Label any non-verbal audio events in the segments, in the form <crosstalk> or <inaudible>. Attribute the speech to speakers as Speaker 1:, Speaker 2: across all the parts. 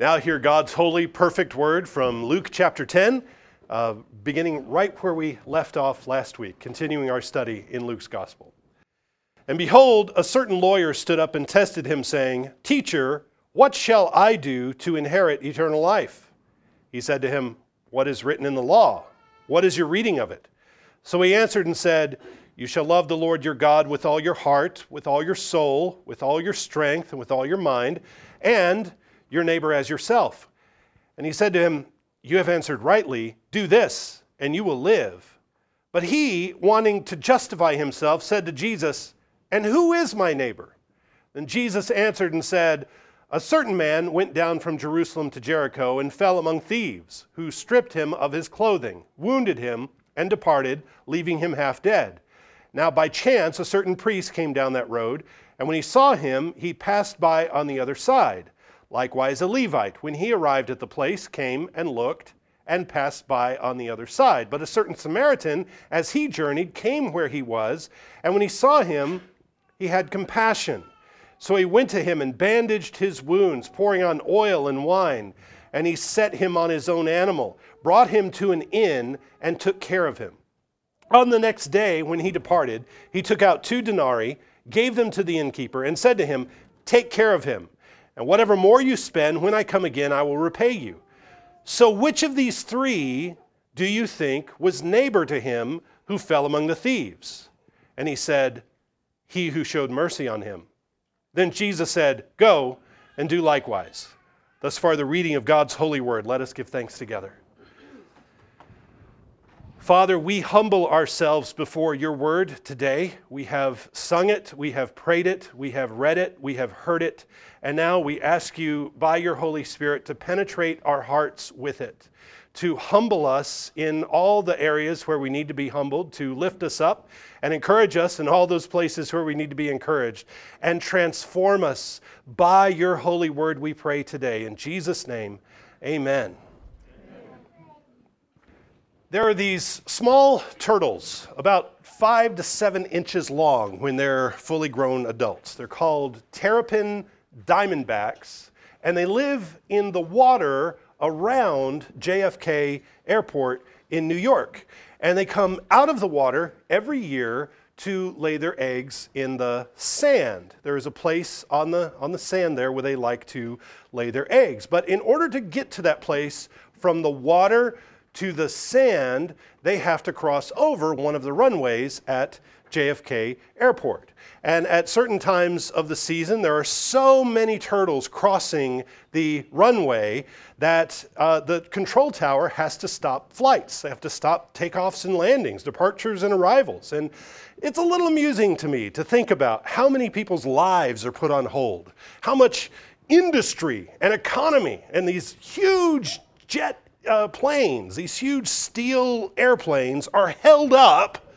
Speaker 1: Now, hear God's holy, perfect word from Luke chapter 10, uh, beginning right where we left off last week, continuing our study in Luke's gospel. And behold, a certain lawyer stood up and tested him, saying, Teacher, what shall I do to inherit eternal life? He said to him, What is written in the law? What is your reading of it? So he answered and said, You shall love the Lord your God with all your heart, with all your soul, with all your strength, and with all your mind, and your neighbor as yourself. And he said to him, You have answered rightly. Do this, and you will live. But he, wanting to justify himself, said to Jesus, And who is my neighbor? Then Jesus answered and said, A certain man went down from Jerusalem to Jericho and fell among thieves, who stripped him of his clothing, wounded him, and departed, leaving him half dead. Now, by chance, a certain priest came down that road, and when he saw him, he passed by on the other side. Likewise, a Levite, when he arrived at the place, came and looked and passed by on the other side. But a certain Samaritan, as he journeyed, came where he was, and when he saw him, he had compassion. So he went to him and bandaged his wounds, pouring on oil and wine. And he set him on his own animal, brought him to an inn, and took care of him. On the next day, when he departed, he took out two denarii, gave them to the innkeeper, and said to him, Take care of him and whatever more you spend, when I come again, I will repay you. So, which of these three do you think was neighbor to him who fell among the thieves? And he said, He who showed mercy on him. Then Jesus said, Go and do likewise. Thus far, the reading of God's holy word. Let us give thanks together. Father, we humble ourselves before your word today. We have sung it, we have prayed it, we have read it, we have heard it, and now we ask you by your Holy Spirit to penetrate our hearts with it, to humble us in all the areas where we need to be humbled, to lift us up and encourage us in all those places where we need to be encouraged, and transform us by your holy word, we pray today. In Jesus' name, amen. There are these small turtles, about five to seven inches long when they're fully grown adults. They're called terrapin diamondbacks, and they live in the water around JFK Airport in New York. And they come out of the water every year to lay their eggs in the sand. There is a place on the, on the sand there where they like to lay their eggs. But in order to get to that place from the water to the sand, they have to cross over one of the runways at JFK Airport. And at certain times of the season, there are so many turtles crossing the runway that uh, the control tower has to stop flights. They have to stop takeoffs and landings, departures and arrivals. And it's a little amusing to me to think about how many people's lives are put on hold, how much industry and economy and these huge jet uh, planes, these huge steel airplanes, are held up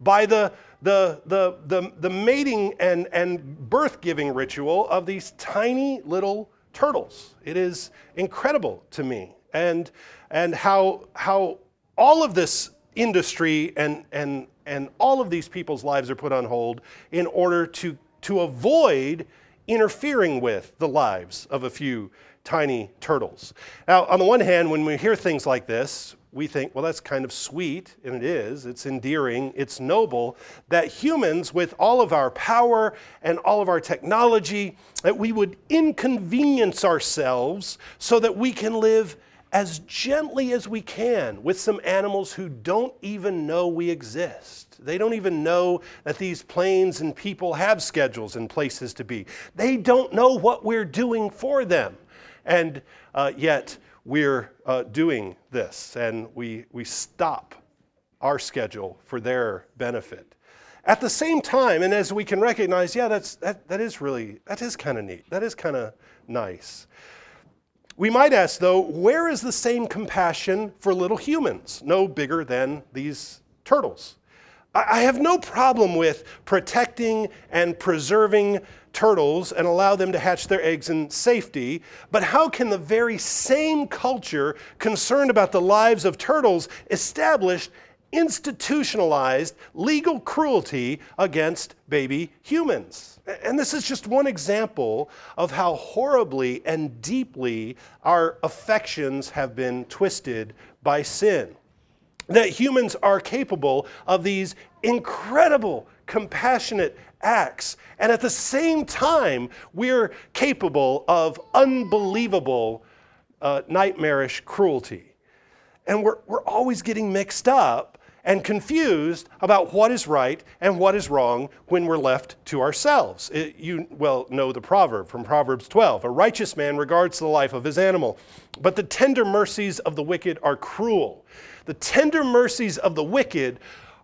Speaker 1: by the, the, the, the, the mating and, and birth giving ritual of these tiny little turtles. It is incredible to me. And, and how, how all of this industry and, and, and all of these people's lives are put on hold in order to, to avoid interfering with the lives of a few tiny turtles. Now, on the one hand, when we hear things like this, we think, well, that's kind of sweet, and it is. It's endearing, it's noble that humans, with all of our power and all of our technology, that we would inconvenience ourselves so that we can live as gently as we can with some animals who don't even know we exist. They don't even know that these planes and people have schedules and places to be. They don't know what we're doing for them. And uh, yet we're uh, doing this and we, we stop our schedule for their benefit. At the same time, and as we can recognize, yeah, that's, that, that is really, that is kind of neat. That is kind of nice. We might ask, though, where is the same compassion for little humans, no bigger than these turtles? I have no problem with protecting and preserving turtles and allow them to hatch their eggs in safety. But how can the very same culture concerned about the lives of turtles establish institutionalized legal cruelty against baby humans. And this is just one example of how horribly and deeply our affections have been twisted by sin. That humans are capable of these incredible, compassionate acts, and at the same time, we're capable of unbelievable, uh, nightmarish cruelty. And we're, we're always getting mixed up and confused about what is right and what is wrong when we're left to ourselves. It, you well know the proverb from Proverbs 12 A righteous man regards the life of his animal, but the tender mercies of the wicked are cruel. The tender mercies of the wicked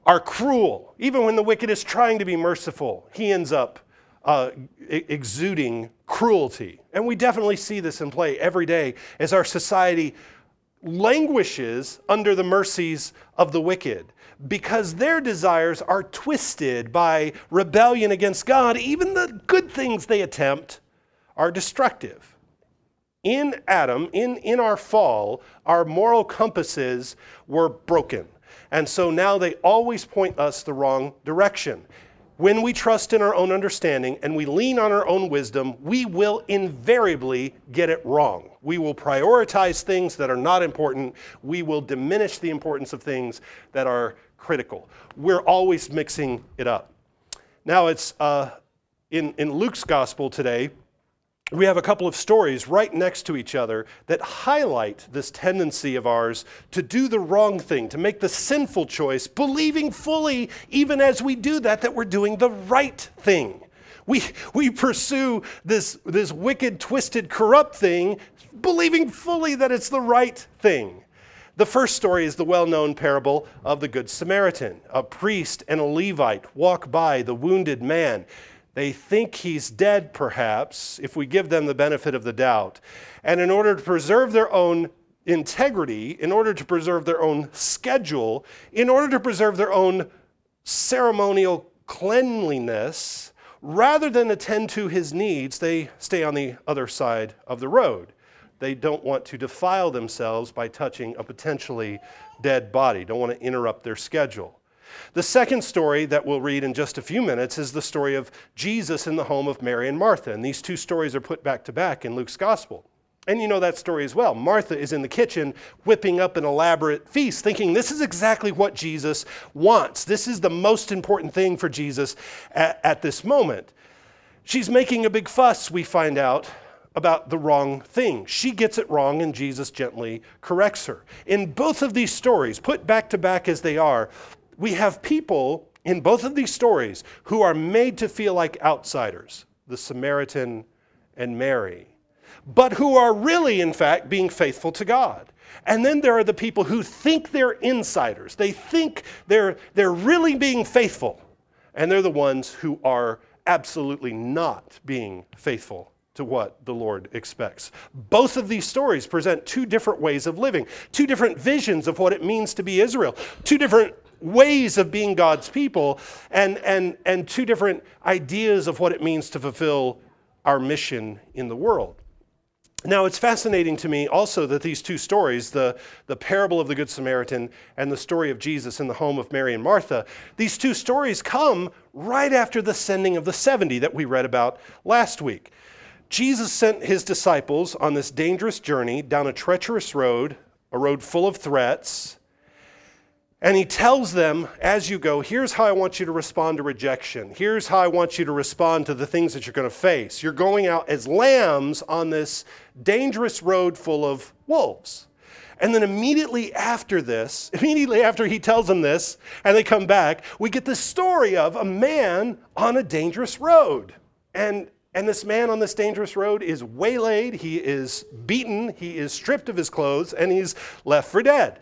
Speaker 1: are cruel. Even when the wicked is trying to be merciful, he ends up uh, exuding cruelty. And we definitely see this in play every day as our society languishes under the mercies of the wicked because their desires are twisted by rebellion against God. Even the good things they attempt are destructive. In Adam, in, in our fall, our moral compasses were broken. And so now they always point us the wrong direction. When we trust in our own understanding and we lean on our own wisdom, we will invariably get it wrong. We will prioritize things that are not important. We will diminish the importance of things that are critical. We're always mixing it up. Now, it's uh, in, in Luke's gospel today, we have a couple of stories right next to each other that highlight this tendency of ours to do the wrong thing, to make the sinful choice, believing fully, even as we do that, that we're doing the right thing. We, we pursue this, this wicked, twisted, corrupt thing, believing fully that it's the right thing. The first story is the well known parable of the Good Samaritan. A priest and a Levite walk by the wounded man. They think he's dead, perhaps, if we give them the benefit of the doubt. And in order to preserve their own integrity, in order to preserve their own schedule, in order to preserve their own ceremonial cleanliness, rather than attend to his needs, they stay on the other side of the road. They don't want to defile themselves by touching a potentially dead body, don't want to interrupt their schedule. The second story that we'll read in just a few minutes is the story of Jesus in the home of Mary and Martha. And these two stories are put back to back in Luke's gospel. And you know that story as well. Martha is in the kitchen whipping up an elaborate feast, thinking this is exactly what Jesus wants. This is the most important thing for Jesus at, at this moment. She's making a big fuss, we find out, about the wrong thing. She gets it wrong, and Jesus gently corrects her. In both of these stories, put back to back as they are, we have people in both of these stories who are made to feel like outsiders the Samaritan and Mary, but who are really, in fact, being faithful to God. And then there are the people who think they're insiders. They think they're, they're really being faithful. And they're the ones who are absolutely not being faithful to what the Lord expects. Both of these stories present two different ways of living, two different visions of what it means to be Israel, two different ways of being God's people and, and, and two different ideas of what it means to fulfill our mission in the world. Now, it's fascinating to me also that these two stories, the, the parable of the Good Samaritan and the story of Jesus in the home of Mary and Martha, these two stories come right after the sending of the 70 that we read about last week. Jesus sent his disciples on this dangerous journey down a treacherous road, a road full of threats, and he tells them, as you go, here's how I want you to respond to rejection. Here's how I want you to respond to the things that you're going to face. You're going out as lambs on this dangerous road full of wolves. And then immediately after this, <laughs> immediately after he tells them this, and they come back, we get the story of a man on a dangerous road. And, and this man on this dangerous road is waylaid, he is beaten, he is stripped of his clothes, and he's left for dead.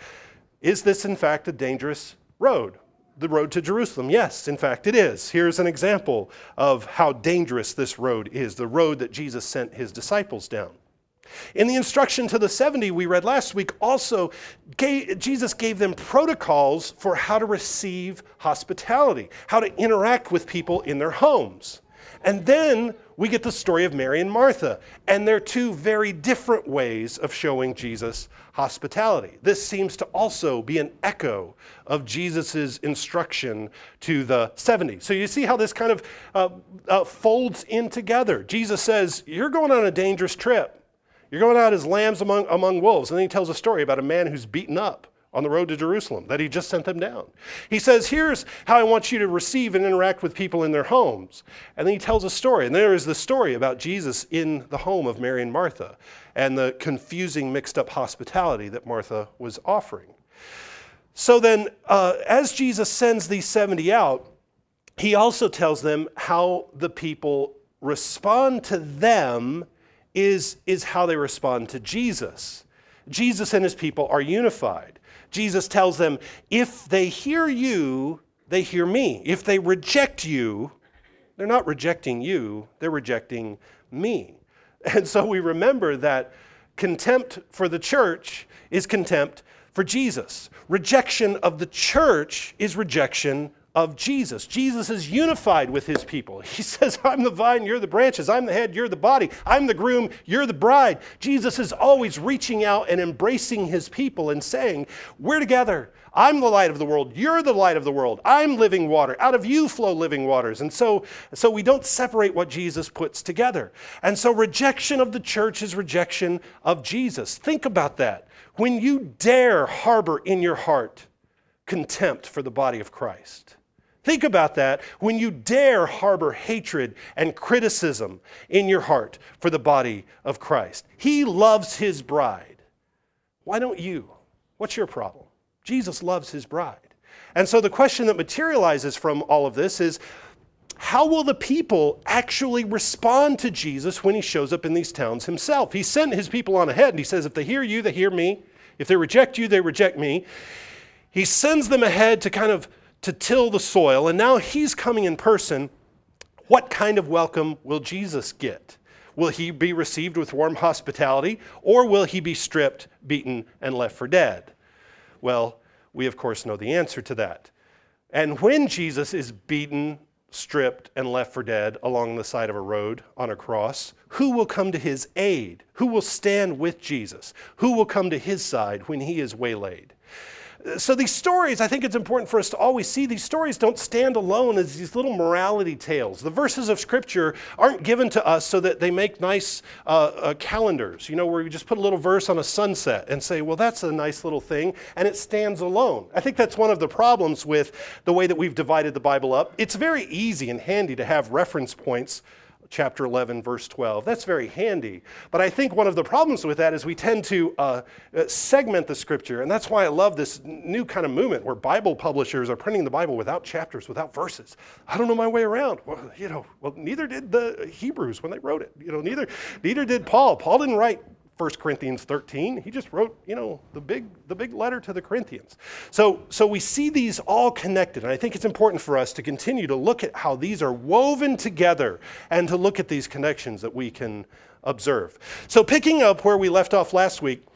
Speaker 1: Is this, in fact, a dangerous road? The road to Jerusalem? Yes, in fact, it is. Here's an example of how dangerous this road is the road that Jesus sent his disciples down. In the instruction to the 70 we read last week, also gave, Jesus gave them protocols for how to receive hospitality, how to interact with people in their homes. And then we get the story of Mary and Martha, and they're two very different ways of showing Jesus hospitality. This seems to also be an echo of Jesus' instruction to the 70. So you see how this kind of uh, uh, folds in together. Jesus says, You're going on a dangerous trip. You're going out as lambs among, among wolves. And then he tells a story about a man who's beaten up on the road to Jerusalem that he just sent them down. He says, Here's how I want you to receive and interact with people in their homes. And then he tells a story. And there is the story about Jesus in the home of Mary and Martha and the confusing, mixed up hospitality that Martha was offering. So then, uh, as Jesus sends these 70 out, he also tells them how the people respond to them is, is how they respond to Jesus. Jesus and his people are unified. Jesus tells them, if they hear you, they hear me. If they reject you, they're not rejecting you, they're rejecting me. <laughs> And so we remember that contempt for the church is contempt for Jesus. Rejection of the church is rejection of Jesus. Jesus is unified with his people. <laughs> He says, I'm the vine, you're the branches. I'm the head, you're the body. I'm the groom, you're the bride. Jesus is always reaching out and embracing his people and saying, We're together. I'm the light of the world. You're the light of the world. I'm living water. Out of you flow living waters. And so, so we don't separate what Jesus puts together. And so rejection of the church is rejection of Jesus. Think about that. When you dare harbor in your heart contempt for the body of Christ, Think about that when you dare harbor hatred and criticism in your heart for the body of Christ. He loves his bride. Why don't you? What's your problem? Jesus loves his bride. And so the question that materializes from all of this is how will the people actually respond to Jesus when he shows up in these towns himself? He sent his people on ahead and he says, if they hear you, they hear me. If they reject you, they reject me. He sends them ahead to kind of to till the soil, and now he's coming in person. What kind of welcome will Jesus get? Will he be received with warm hospitality, or will he be stripped, beaten, and left for dead? Well, we of course know the answer to that. And when Jesus is beaten, stripped, and left for dead along the side of a road on a cross, who will come to his aid? Who will stand with Jesus? Who will come to his side when he is waylaid? So, these stories, I think it's important for us to always see these stories don't stand alone as these little morality tales. The verses of Scripture aren't given to us so that they make nice uh, uh, calendars, you know, where you just put a little verse on a sunset and say, well, that's a nice little thing, and it stands alone. I think that's one of the problems with the way that we've divided the Bible up. It's very easy and handy to have reference points chapter 11, verse 12. That's very handy. But I think one of the problems with that is we tend to uh, uh, segment the scripture. And that's why I love this new kind of movement where Bible publishers are printing the Bible without chapters, without verses. I don't know my way around. Well, you know, well, neither did the Hebrews when they wrote it. You know, neither, neither did Paul. Paul didn't write 1 Corinthians 13. He just wrote, you know, the big, the big letter to the Corinthians. So, so we see these all connected. And I think it's important for us to continue to look at how these are woven together and to look at these connections that we can observe. So, picking up where we left off last week,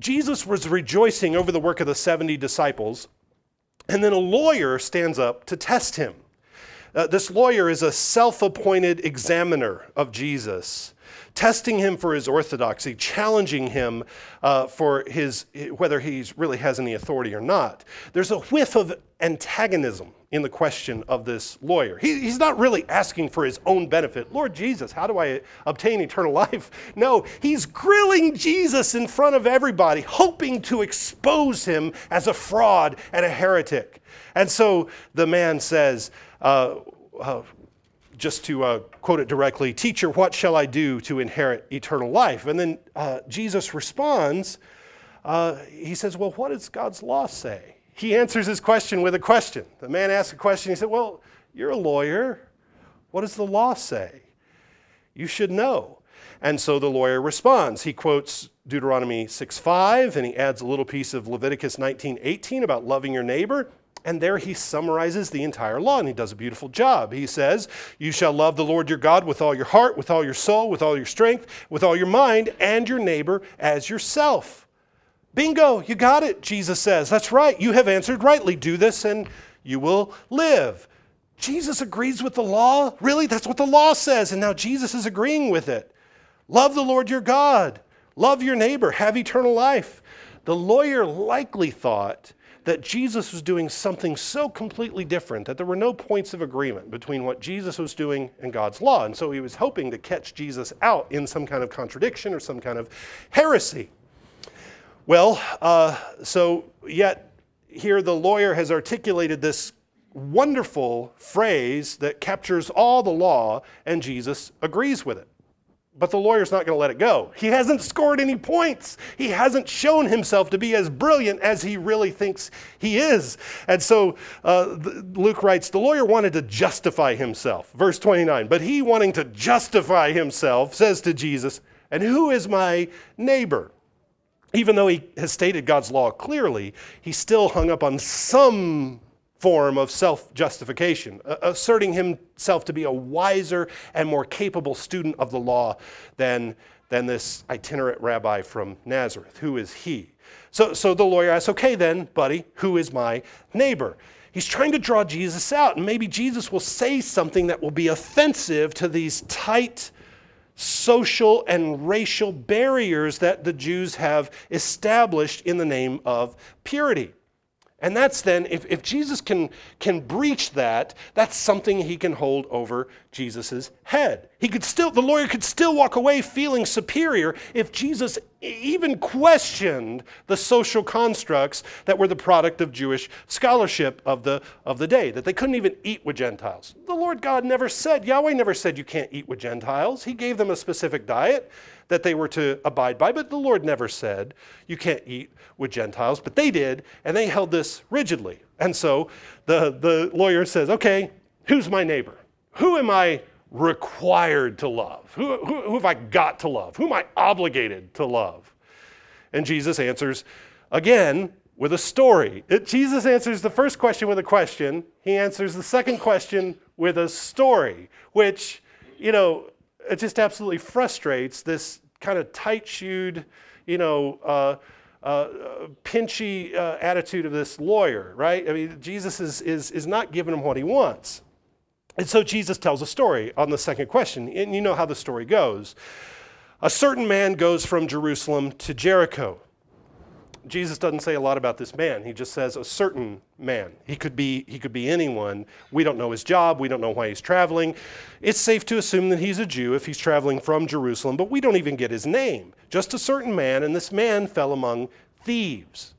Speaker 1: Jesus was rejoicing over the work of the 70 disciples, and then a lawyer stands up to test him. Uh, this lawyer is a self appointed examiner of Jesus testing him for his orthodoxy, challenging him uh, for his, whether he really has any authority or not. There's a whiff of antagonism in the question of this lawyer. He, he's not really asking for his own benefit. Lord Jesus, how do I obtain eternal <laughs> life? No, he's grilling Jesus in front of everybody, hoping to expose him as a fraud and a heretic. And so the man says, uh, uh, just to uh, quote it directly, Teacher, what shall I do to inherit eternal life? And then uh, Jesus responds, uh, He says, Well, what does God's law say? He answers his question with a question. The man asks a question. He said, Well, you're a lawyer. What does the law say? You should know. And so the lawyer responds. He quotes Deuteronomy 6 5, and he adds a little piece of Leviticus 19:18 about loving your neighbor. And there he summarizes the entire law, and he does a beautiful job. He says, You shall love the Lord your God with all your heart, with all your soul, with all your strength, with all your mind, and your neighbor as yourself. Bingo, you got it, Jesus says. That's right. You have answered rightly. Do this, and you will live. Jesus agrees with the law? Really? That's what the law says. And now Jesus is agreeing with it. Love the Lord your God, love your neighbor, have eternal life. The lawyer likely thought that Jesus was doing something so completely different that there were no points of agreement between what Jesus was doing and God's law. And so he was hoping to catch Jesus out in some kind of contradiction or some kind of heresy. Well, uh, so yet here the lawyer has articulated this wonderful phrase that captures all the law, and Jesus agrees with it. But the lawyer's not going to let it go. He hasn't scored any points. He hasn't shown himself to be as brilliant as he really thinks he is. And so uh, Luke writes the lawyer wanted to justify himself. Verse 29. But he, wanting to justify himself, says to Jesus, And who is my neighbor? Even though he has stated God's law clearly, he still hung up on some form of self justification, asserting himself to be a wiser and more capable student of the law than, than this itinerant rabbi from Nazareth. Who is he? So, so the lawyer asks, Okay, then, buddy, who is my neighbor? He's trying to draw Jesus out, and maybe Jesus will say something that will be offensive to these tight social and racial barriers that the Jews have established in the name of purity. And that's then, if, if Jesus can, can breach that, that's something he can hold over Jesus' head. He could still, the lawyer could still walk away feeling superior if Jesus even questioned the social constructs that were the product of Jewish scholarship of the, of the day, that they couldn't even eat with Gentiles. The Lord God never said, Yahweh never said you can't eat with Gentiles. He gave them a specific diet that they were to abide by, but the Lord never said you can't eat with Gentiles, but they did, and they held this rigidly. And so the, the lawyer says, okay, who's my neighbor? Who am I required to love? Who, who, who have I got to love? Who am I obligated to love? And Jesus answers again with a story. It, Jesus answers the first question with a question. He answers the second question with a story, which, you know, it just absolutely frustrates this kind of tight shoed, you know, uh, uh, pinchy uh, attitude of this lawyer, right? I mean, Jesus is, is, is not giving him what he wants. And so Jesus tells a story on the second question, and you know how the story goes. A certain man goes from Jerusalem to Jericho Jesus doesn't say a lot about this man. He just says a certain man. He could be he could be anyone. We don't know his job, we don't know why he's traveling. It's safe to assume that he's a Jew if he's traveling from Jerusalem, but we don't even get his name. Just a certain man, and this man fell among thieves.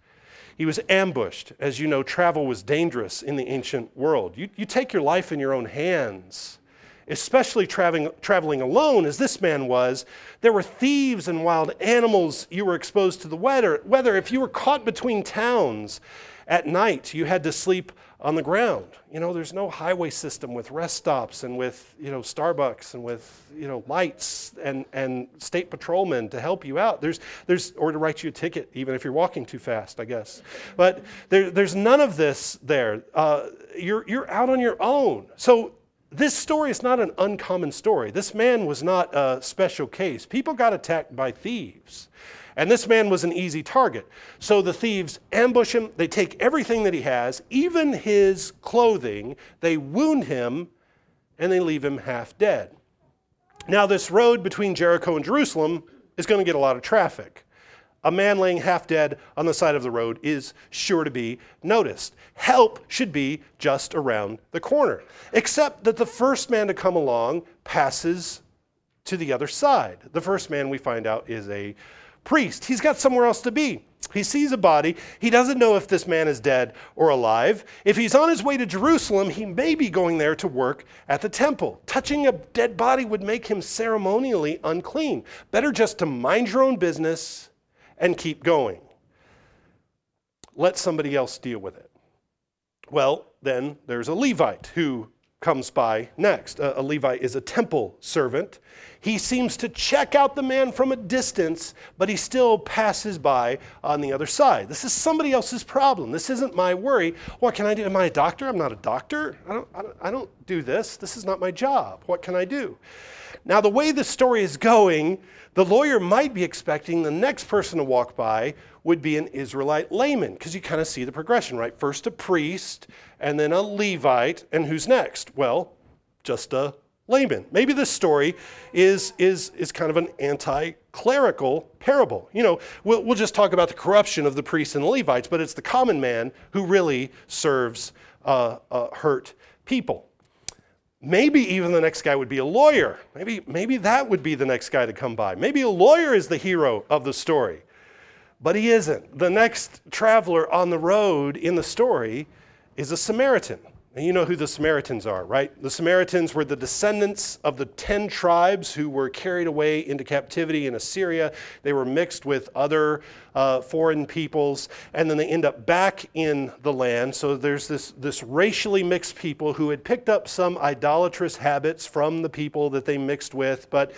Speaker 1: He was ambushed. As you know, travel was dangerous in the ancient world. You, you take your life in your own hands especially traveling, traveling alone, as this man was, there were thieves and wild animals. You were exposed to the weather. Whether if you were caught between towns at night, you had to sleep on the ground. You know, there's no highway system with rest stops and with, you know, Starbucks and with, you know, lights and, and state patrolmen to help you out. There's, there's, or to write you a ticket, even if you're walking too fast, I guess. But there, there's none of this there. Uh, you're, you're out on your own. So this story is not an uncommon story. This man was not a special case. People got attacked by thieves. And this man was an easy target. So the thieves ambush him, they take everything that he has, even his clothing, they wound him, and they leave him half dead. Now, this road between Jericho and Jerusalem is going to get a lot of traffic a man laying half dead on the side of the road is sure to be noticed. Help should be just around the corner, except that the first man to come along passes to the other side. The first man we find out is a priest. He's got somewhere else to be. He sees a body. He doesn't know if this man is dead or alive. If he's on his way to Jerusalem, he may be going there to work at the temple. Touching a dead body would make him ceremonially unclean. Better just to mind your own business and keep going. Let somebody else deal with it. Well, then there's a Levite who comes by next. A, Levite is a temple servant. He seems to check out the man from a distance, but he still passes by on the other side. This is somebody else's problem. This isn't my worry. What can I do? Am I a doctor? I'm not a doctor. I don't, I don't, I don't do this. This is not my job. What can I do? Now, the way the story is going, the lawyer might be expecting the next person to walk by would be an Israelite layman, because you kind of see the progression, right? First a priest, and then a Levite, and who's next? Well, just a layman. Maybe this story is, is, is kind of an anti clerical parable. You know, we'll, we'll just talk about the corruption of the priests and the Levites, but it's the common man who really serves uh, uh, hurt people. Maybe even the next guy would be a lawyer. Maybe, maybe that would be the next guy to come by. Maybe a lawyer is the hero of the story. But he isn't. The next traveler on the road in the story is a Samaritan. And you know who the Samaritans are, right? The Samaritans were the descendants of the 10 tribes who were carried away into captivity in Assyria. They were mixed with other uh, foreign peoples, and then they end up back in the land. So there's this, this racially mixed people who had picked up some idolatrous habits from the people that they mixed with, but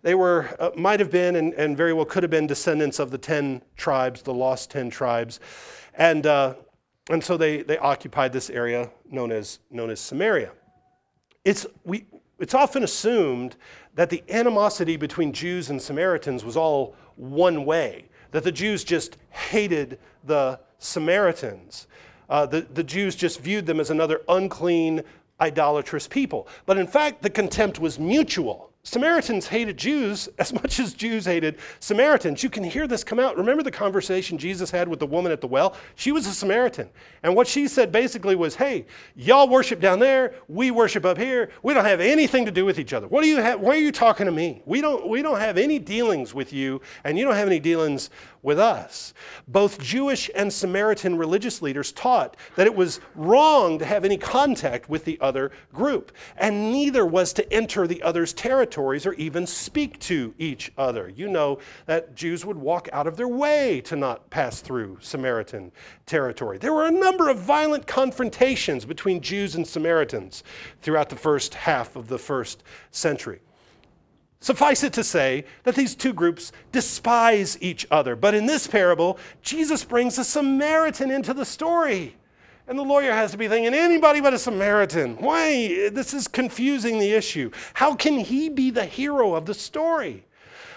Speaker 1: they were, uh, might have been, and, and, very well could have been descendants of the 10 tribes, the lost 10 tribes. And uh, and so they, they occupied this area known as, known as Samaria. It's, we, it's often assumed that the animosity between Jews and Samaritans was all one way, that the Jews just hated the Samaritans. Uh, the, the Jews just viewed them as another unclean, idolatrous people. But in fact, the contempt was mutual. Samaritans hated Jews as much as Jews hated Samaritans. You can hear this come out. Remember the conversation Jesus had with the woman at the well? She was a Samaritan. And what she said basically was, hey, y'all worship down there, we worship up here. We don't have anything to do with each other. What do you have? Why are you talking to me? We don't, we don't have any dealings with you, and you don't have any dealings with us. Both Jewish and Samaritan religious leaders taught that it was wrong to have any contact with the other group, and neither was to enter the other's territories or even speak to each other. You know that Jews would walk out of their way to not pass through Samaritan territory. There were a number of violent confrontations between Jews and Samaritans throughout the first half of the first century. Suffice it to say that these two groups despise each other. But in this parable, Jesus brings a Samaritan into the story. And the lawyer has to be thinking, anybody but a Samaritan. Why? This is confusing the issue. How can he be the hero of the story?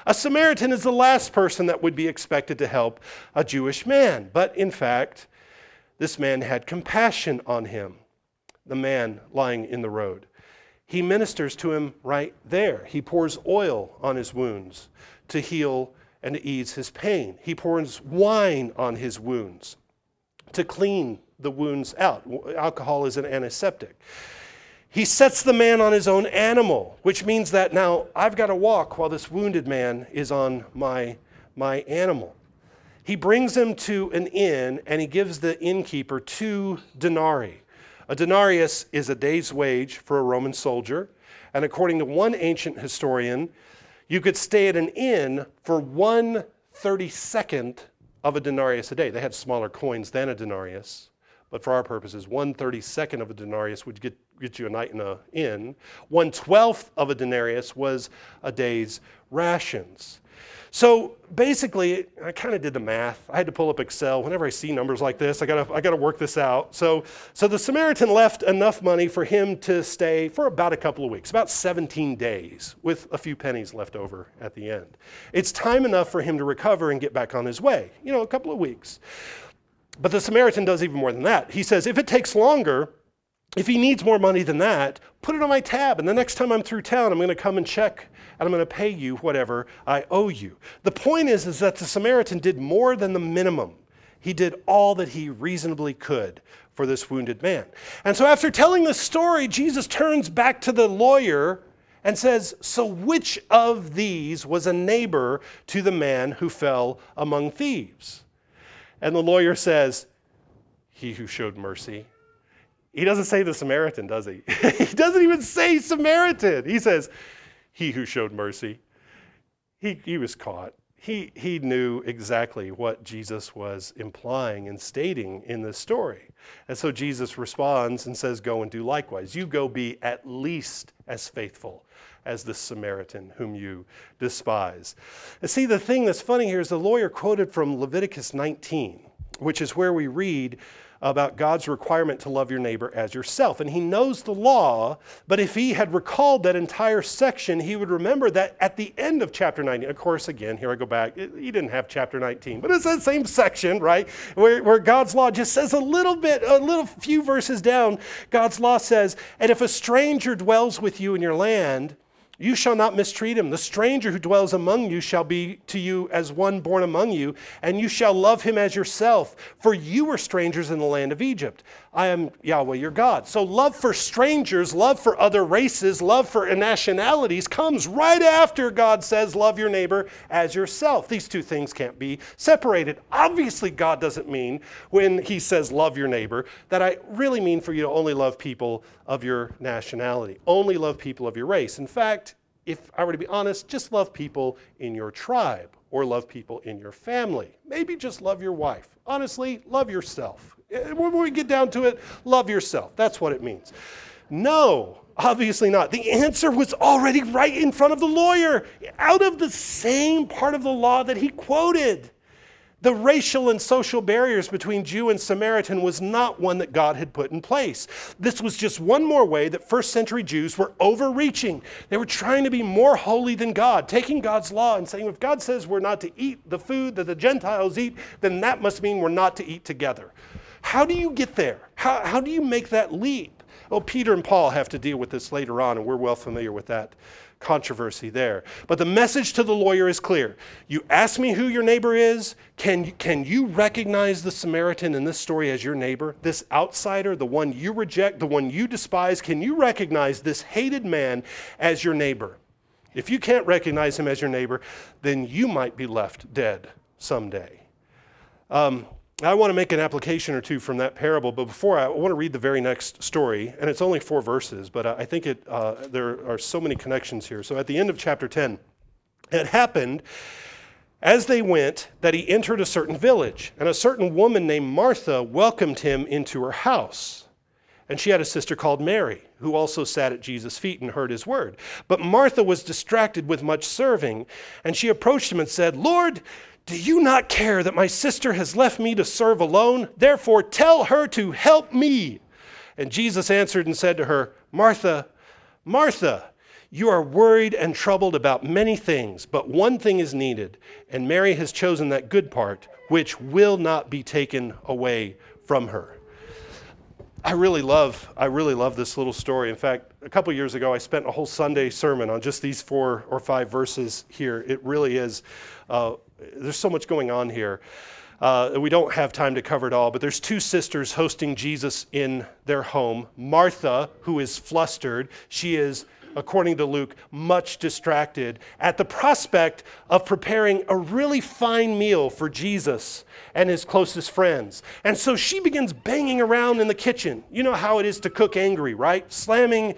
Speaker 1: A Samaritan is the last person that would be expected to help a Jewish man. But in fact, this man had compassion on him, the man lying in the road. He ministers to him right there. He pours oil on his wounds to heal and to ease his pain. He pours wine on his wounds to clean the wounds out. Alcohol is an antiseptic. He sets the man on his own animal, which means that now I've got to walk while this wounded man is on my, my animal. He brings him to an inn and he gives the innkeeper two denarii. A denarius is a day's wage for a Roman soldier, and according to one ancient historian, you could stay at an inn for one thirty second of a denarius a day. They had smaller coins than a denarius, but for our purposes, one thirty second of a denarius would get, get you a night in an inn. One twelfth of a denarius was a day's rations. So basically, I kind of did the math. I had to pull up Excel. Whenever I see numbers like this, I gotta, I gotta work this out. So, so the Samaritan left enough money for him to stay for about a couple of weeks, about 17 days, with a few pennies left over at the end. It's time enough for him to recover and get back on his way, you know, a couple of weeks. But the Samaritan does even more than that. He says, if it takes longer, if he needs more money than that, put it on my tab. And the next time I'm through town, I'm going to come and check and I'm going to pay you whatever I owe you. The point is, is that the Samaritan did more than the minimum. He did all that he reasonably could for this wounded man. And so after telling the story, Jesus turns back to the lawyer and says, So which of these was a neighbor to the man who fell among thieves? And the lawyer says, He who showed mercy. He doesn't say the Samaritan, does he? <laughs> he doesn't even say Samaritan. He says, he who showed mercy. He, he was caught. He, he knew exactly what Jesus was implying and stating in this story. And so Jesus responds and says, Go and do likewise. You go be at least as faithful as the Samaritan whom you despise. And see, the thing that's funny here is the lawyer quoted from Leviticus 19. which is where we read about God's requirement to love your neighbor as yourself. And he knows the law, but if he had recalled that entire section, he would remember that at the end of chapter 19, of course, again, here I go back, he didn't have chapter 19, but it's that same section, right? Where, where God's law just says a little bit, a little few verses down, God's law says, And if a stranger dwells with you in your land, you shall not mistreat him. The stranger who dwells among you shall be to you as one born among you, and you shall love him as yourself. For you were strangers in the land of Egypt. I am Yahweh your God. So, love for strangers, love for other races, love for nationalities comes right after God says, Love your neighbor as yourself. These two things can't be separated. Obviously, God doesn't mean when He says, Love your neighbor, that I really mean for you to only love people of your nationality, only love people of your race. In fact, if I were to be honest, just love people in your tribe or love people in your family. Maybe just love your wife. Honestly, love yourself. Eh, when we get down to it, love yourself. That's what it means. No, obviously not. The answer was already right in front of the lawyer, out of the same part of the law that he quoted. The racial and social barriers between Jew and Samaritan was not one that God had put in place. This was just one more way that first century Jews were overreaching. They were trying to be more holy than God, taking God's law and saying, if God says we're not to eat the food that the Gentiles eat, then that must mean we're not to eat together. How do you get there? How, how do you make that leap? Oh, Peter and Paul have to deal with this later on, and we're well familiar with that controversy there. But the message to the lawyer is clear. You ask me who your neighbor is. Can, can you recognize the Samaritan in this story as your neighbor? This outsider, the one you reject, the one you despise, can you recognize this hated man as your neighbor? If you can't recognize him as your neighbor, then you might be left dead someday. Um, I want to make an application or two from that parable, but before I, I want to read the very next story, and it's only four verses, but I think it, uh, there are so many connections here. So at the end of chapter 10, it happened as they went that he entered a certain village, and a certain woman named Martha welcomed him into her house. And she had a sister called Mary, who also sat at Jesus' feet and heard his word. But Martha was distracted with much serving, and she approached him and said, Lord, do you not care that my sister has left me to serve alone? Therefore, tell her to help me. And Jesus answered and said to her, Martha, Martha, you are worried and troubled about many things, but one thing is needed, and Mary has chosen that good part, which will not be taken away from her. I really love, I really love this little story. In fact, a couple years ago, I spent a whole Sunday sermon on just these four or five verses here. It really is uh, there's so much going on here. Uh, we don't have time to cover it all, but there's two sisters hosting Jesus in their home. Martha, who is flustered, she is, according to Luke, much distracted at the prospect of preparing a really fine meal for Jesus and his closest friends. And so she begins banging around in the kitchen. You know how it is to cook angry, right? Slamming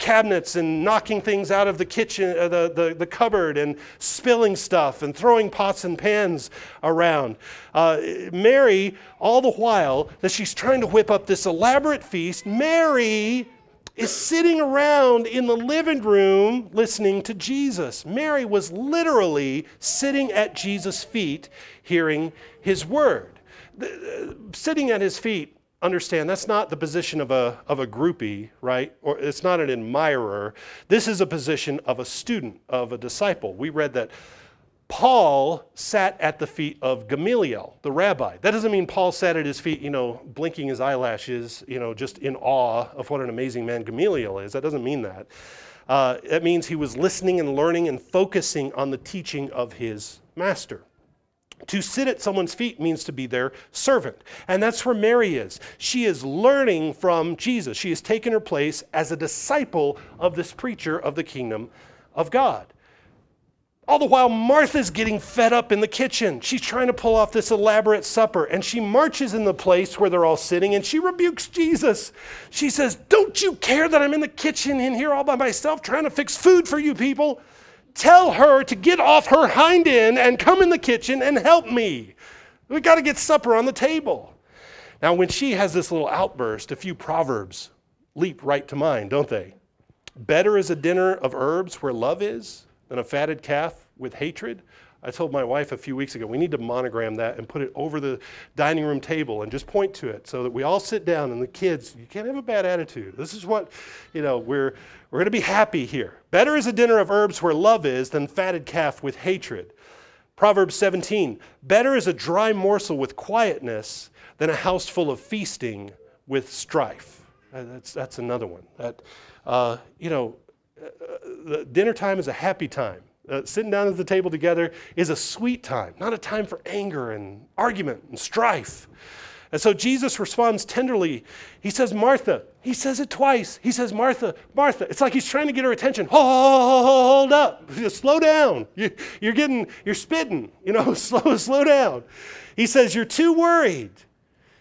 Speaker 1: cabinets and knocking things out of the kitchen, uh, the, the, the, cupboard, and spilling stuff and throwing pots and pans around. Uh, Mary, all the while that she's trying to whip up this elaborate feast, Mary is sitting around in the living room listening to Jesus. Mary was literally sitting at Jesus' feet hearing his word. Uh, sitting at his feet understand that's not the position of a, of a groupie, right? Or it's not an admirer. This is a position of a student, of a disciple. We read that Paul sat at the feet of Gamaliel, the rabbi. That doesn't mean Paul sat at his feet, you know, blinking his eyelashes, you know, just in awe of what an amazing man Gamaliel is. That doesn't mean that. Uh, that means he was listening and learning and focusing on the teaching of his master. To sit at someone's feet means to be their servant. And that's where Mary is. She is learning from Jesus. She has taken her place as a disciple of this preacher of the kingdom of God. All the while, Martha's getting fed up in the kitchen. She's trying to pull off this elaborate supper, and she marches in the place where they're all sitting and she rebukes Jesus. She says, Don't you care that I'm in the kitchen in here all by myself trying to fix food for you people? Tell her to get off her hind end and come in the kitchen and help me. We got to get supper on the table. Now, when she has this little outburst, a few proverbs leap right to mind, don't they? Better is a dinner of herbs where love is than a fatted calf with hatred. I told my wife a few weeks ago, we need to monogram that and put it over the dining room table and just point to it so that we all sit down and the kids, you can't have a bad attitude. This is what, you know, we're, we're going to be happy here. Better is a dinner of herbs where love is than fatted calf with hatred. Proverbs 17, better is a dry morsel with quietness than a house full of feasting with strife. Uh, that's, that's another one. That, uh, you know, uh, uh dinner time is a happy time uh, sitting down at the table together is a sweet time, not a time for anger and argument and strife. And so Jesus responds tenderly. He says, Martha. He says it twice. He says, Martha, Martha. It's like he's trying to get her attention. Hold up. <laughs> Slow down. You're getting, you're spitting. You know, <laughs> slow, slow down. He says, You're too worried.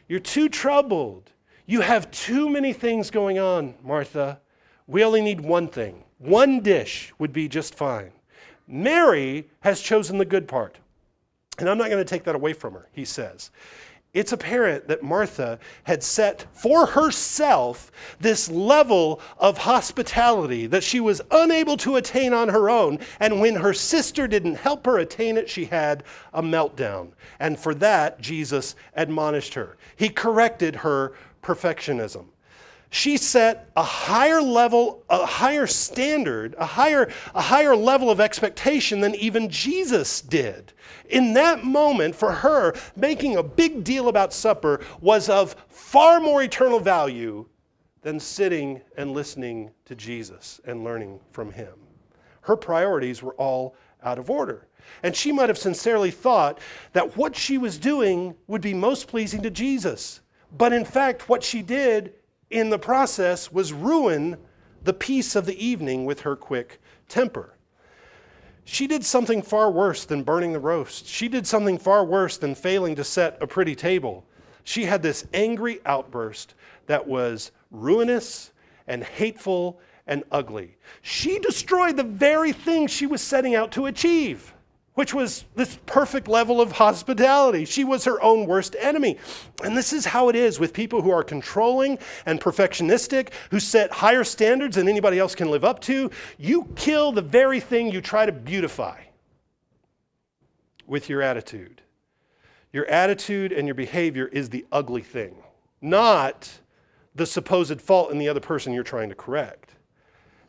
Speaker 1: You're too troubled. You have too many things going on, Martha. We only need one thing. One dish would be just fine. Mary has chosen the good part. And I'm not going to take that away from her, he says. It's apparent that Martha had set for herself this level of hospitality that she was unable to attain on her own. And when her sister didn't help her attain it, she had a meltdown. And for that, Jesus admonished her. He corrected her perfectionism she set a higher level, a higher standard, a higher, a higher level of expectation than even Jesus did. In that moment, for her, making a big deal about supper was of far more eternal value than sitting and listening to Jesus and learning from him. Her priorities were all out of order. And she might have sincerely thought that what she was doing would be most pleasing to Jesus. But in fact, what she did in the process was ruin the peace of the evening with her quick temper. She did something far worse than burning the roast. She did something far worse than failing to set a pretty table. She had this angry outburst that was ruinous and hateful and ugly. She destroyed the very thing she was setting out to achieve which was this perfect level of hospitality. She was her own worst enemy. And this is how it is with people who are controlling and perfectionistic, who set higher standards than anybody else can live up to. You kill the very thing you try to beautify with your attitude. Your attitude and your behavior is the ugly thing, not the supposed fault in the other person you're trying to correct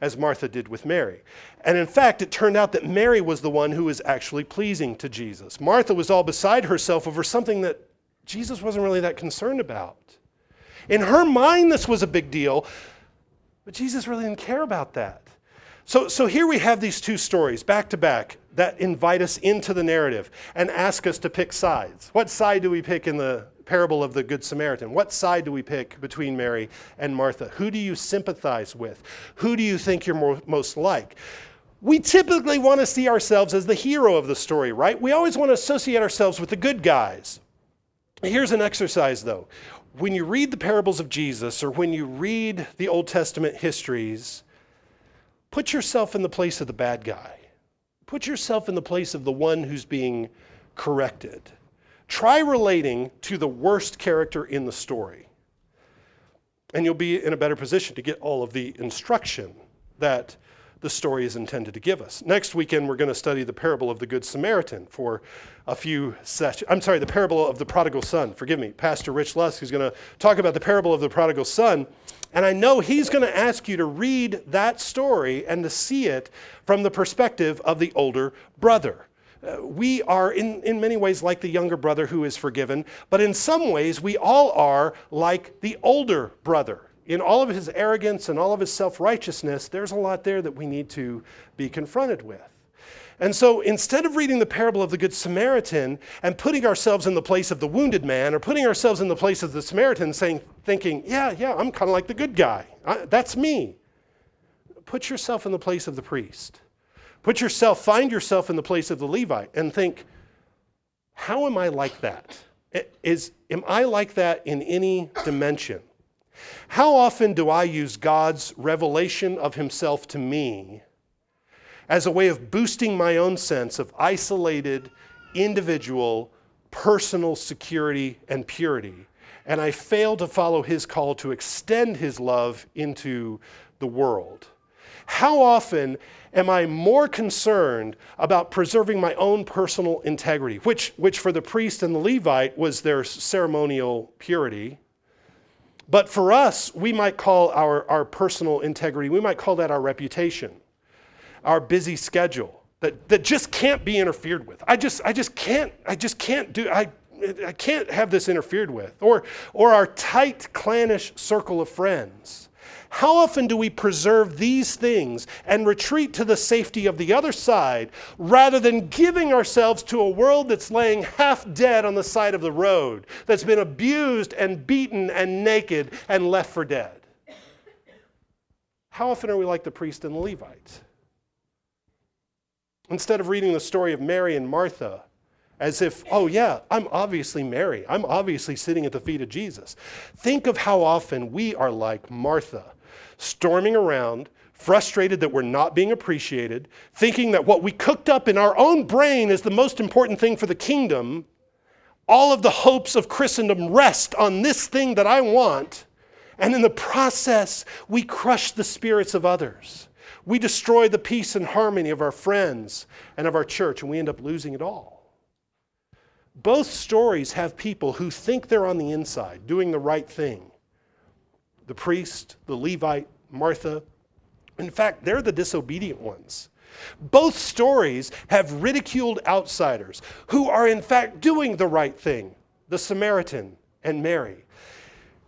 Speaker 1: as Martha did with Mary. And in fact, it turned out that Mary was the one who was actually pleasing to Jesus. Martha was all beside herself over something that Jesus wasn't really that concerned about. In her mind, this was a big deal, but Jesus really didn't care about that. So, so here we have these two stories back to back that invite us into the narrative and ask us to pick sides. What side do we pick in the parable of the Good Samaritan? What side do we pick between Mary and Martha? Who do you sympathize with? Who do you think you're more, most like? We typically want to see ourselves as the hero of the story, right? We always want to associate ourselves with the good guys. Here's an exercise, though. When you read the parables of Jesus or when you read the Old Testament histories, put yourself in the place of the bad guy. Put yourself in the place of the one who's being corrected. Try relating to the worst character in the story, and you'll be in a better position to get all of the instruction that the story is intended to give us. Next weekend, we're going to study the parable of the Good Samaritan for a few sessions. I'm sorry, the parable of the prodigal son. Forgive me. Pastor Rich Lusk is going to talk about the parable of the prodigal son. And I know he's going to ask you to read that story and to see it from the perspective of the older brother. Uh, we are, in, in many ways, like the younger brother who is forgiven, but in some ways, we all are like the older brother. In all of his arrogance and all of his self righteousness, there's a lot there that we need to be confronted with. And so instead of reading the parable of the Good Samaritan and putting ourselves in the place of the wounded man or putting ourselves in the place of the Samaritan, saying, thinking, yeah, yeah, I'm kind of like the good guy. I, that's me. Put yourself in the place of the priest. Put yourself, find yourself in the place of the Levite and think, how am I like that? Is, am I like that in any dimension? How often do I use God's revelation of Himself to me as a way of boosting my own sense of isolated, individual, personal security and purity? And I fail to follow His call to extend His love into the world. How often am I more concerned about preserving my own personal integrity, which, which for the priest and the Levite was their ceremonial purity? But for us, we might call our, our personal integrity, we might call that our reputation, our busy schedule that, that just can't be interfered with. I just, I just can't, I just can't do, I, I can't have this interfered with. Or, or our tight, clannish circle of friends how often do we preserve these things and retreat to the safety of the other side rather than giving ourselves to a world that's laying half dead on the side of the road, that's been abused and beaten and naked and left for dead? How often are we like the priest and the Levite? Instead of reading the story of Mary and Martha, as if, oh, yeah, I'm obviously Mary. I'm obviously sitting at the feet of Jesus. Think of how often we are like Martha, storming around, frustrated that we're not being appreciated, thinking that what we cooked up in our own brain is the most important thing for the kingdom. All of the hopes of Christendom rest on this thing that I want. And in the process, we crush the spirits of others. We destroy the peace and harmony of our friends and of our church, and we end up losing it all. Both stories have people who think they're on the inside, doing the right thing, the priest, the Levite, Martha. In fact, they're the disobedient ones. Both stories have ridiculed outsiders who are, in fact, doing the right thing the Samaritan and Mary.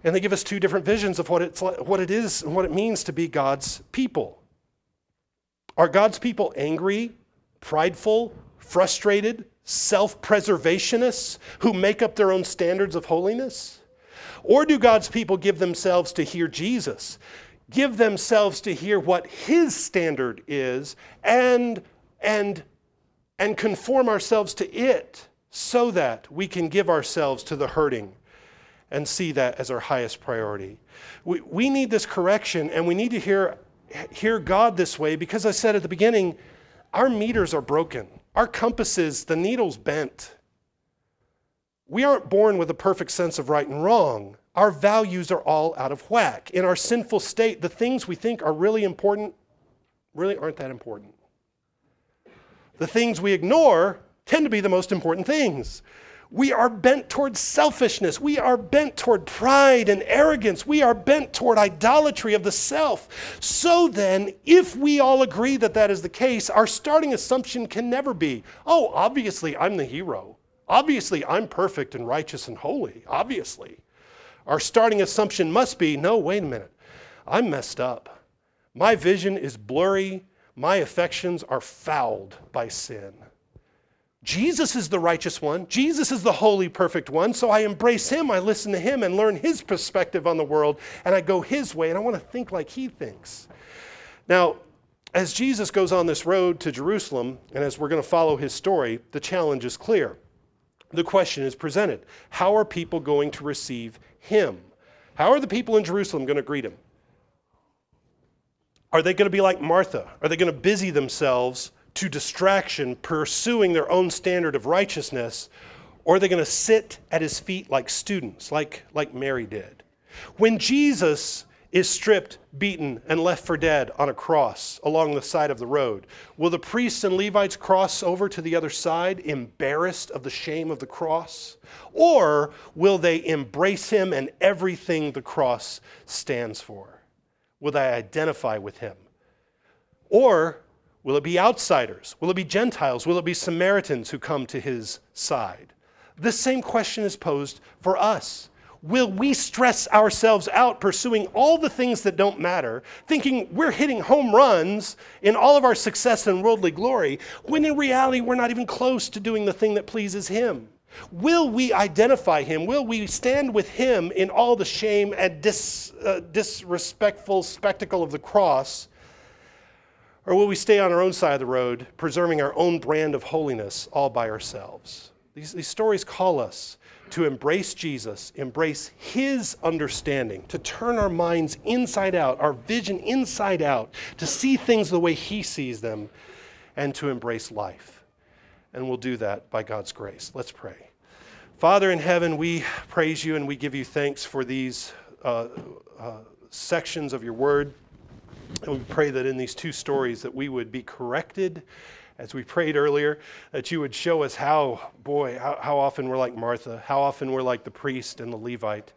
Speaker 1: And they give us two different visions of what, it's, what it is and what it means to be God's people. Are God's people angry, prideful, frustrated, self preservationists who make up their own standards of holiness? Or do God's people give themselves to hear Jesus, give themselves to hear what his standard is, and, and, and conform ourselves to it so that we can give ourselves to the hurting and see that as our highest priority? We, we need this correction, and we need to hear, hear God this way because I said at the beginning, our meters are broken. Our compasses, the needle's bent. We aren't born with a perfect sense of right and wrong. Our values are all out of whack. In our sinful state, the things we think are really important really aren't that important. The things we ignore tend to be the most important things. We are bent toward selfishness. We are bent toward pride and arrogance. We are bent toward idolatry of the self. So then, if we all agree that that is the case, our starting assumption can never be, oh, obviously I'm the hero. Obviously I'm perfect and righteous and holy. Obviously. Our starting assumption must be, no, wait a minute. I'm messed up. My vision is blurry. My affections are fouled by sin. Jesus is the righteous one. Jesus is the holy, perfect one. So I embrace him, I listen to him, and learn his perspective on the world, and I go his way, and I want to think like he thinks. Now, as Jesus goes on this road to Jerusalem, and as we're going to follow his story, the challenge is clear. The question is presented How are people going to receive him? How are the people in Jerusalem going to greet him? Are they going to be like Martha? Are they going to busy themselves? To distraction, pursuing their own standard of righteousness, or are they going to sit at his feet like students, like, like Mary did? When Jesus is stripped, beaten, and left for dead on a cross along the side of the road, will the priests and Levites cross over to the other side, embarrassed of the shame of the cross? Or will they embrace him and everything the cross stands for? Will they identify with him? Or Will it be outsiders? Will it be Gentiles? Will it be Samaritans who come to his side? The same question is posed for us. Will we stress ourselves out pursuing all the things that don't matter, thinking we're hitting home runs in all of our success and worldly glory, when in reality we're not even close to doing the thing that pleases Him? Will we identify Him? Will we stand with Him in all the shame and dis, uh, disrespectful spectacle of the cross? Or will we stay on our own side of the road, preserving our own brand of holiness all by ourselves? These, these stories call us to embrace Jesus, embrace His understanding, to turn our minds inside out, our vision inside out, to see things the way He sees them, and to embrace life. And we'll do that by God's grace. Let's pray. Father in heaven, we praise you and we give you thanks for these uh, uh, sections of your word And we pray that in these two stories that we would be corrected as we prayed earlier, that you would show us how, boy, how, how, often we're like Martha, how often we're like the priest and the Levite.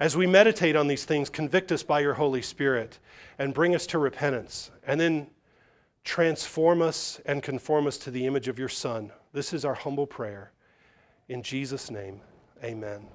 Speaker 1: As we meditate on these things, convict us by your Holy Spirit and bring us to repentance, and then transform us and conform us to the image of your Son. This is our humble prayer. In Jesus' name, amen.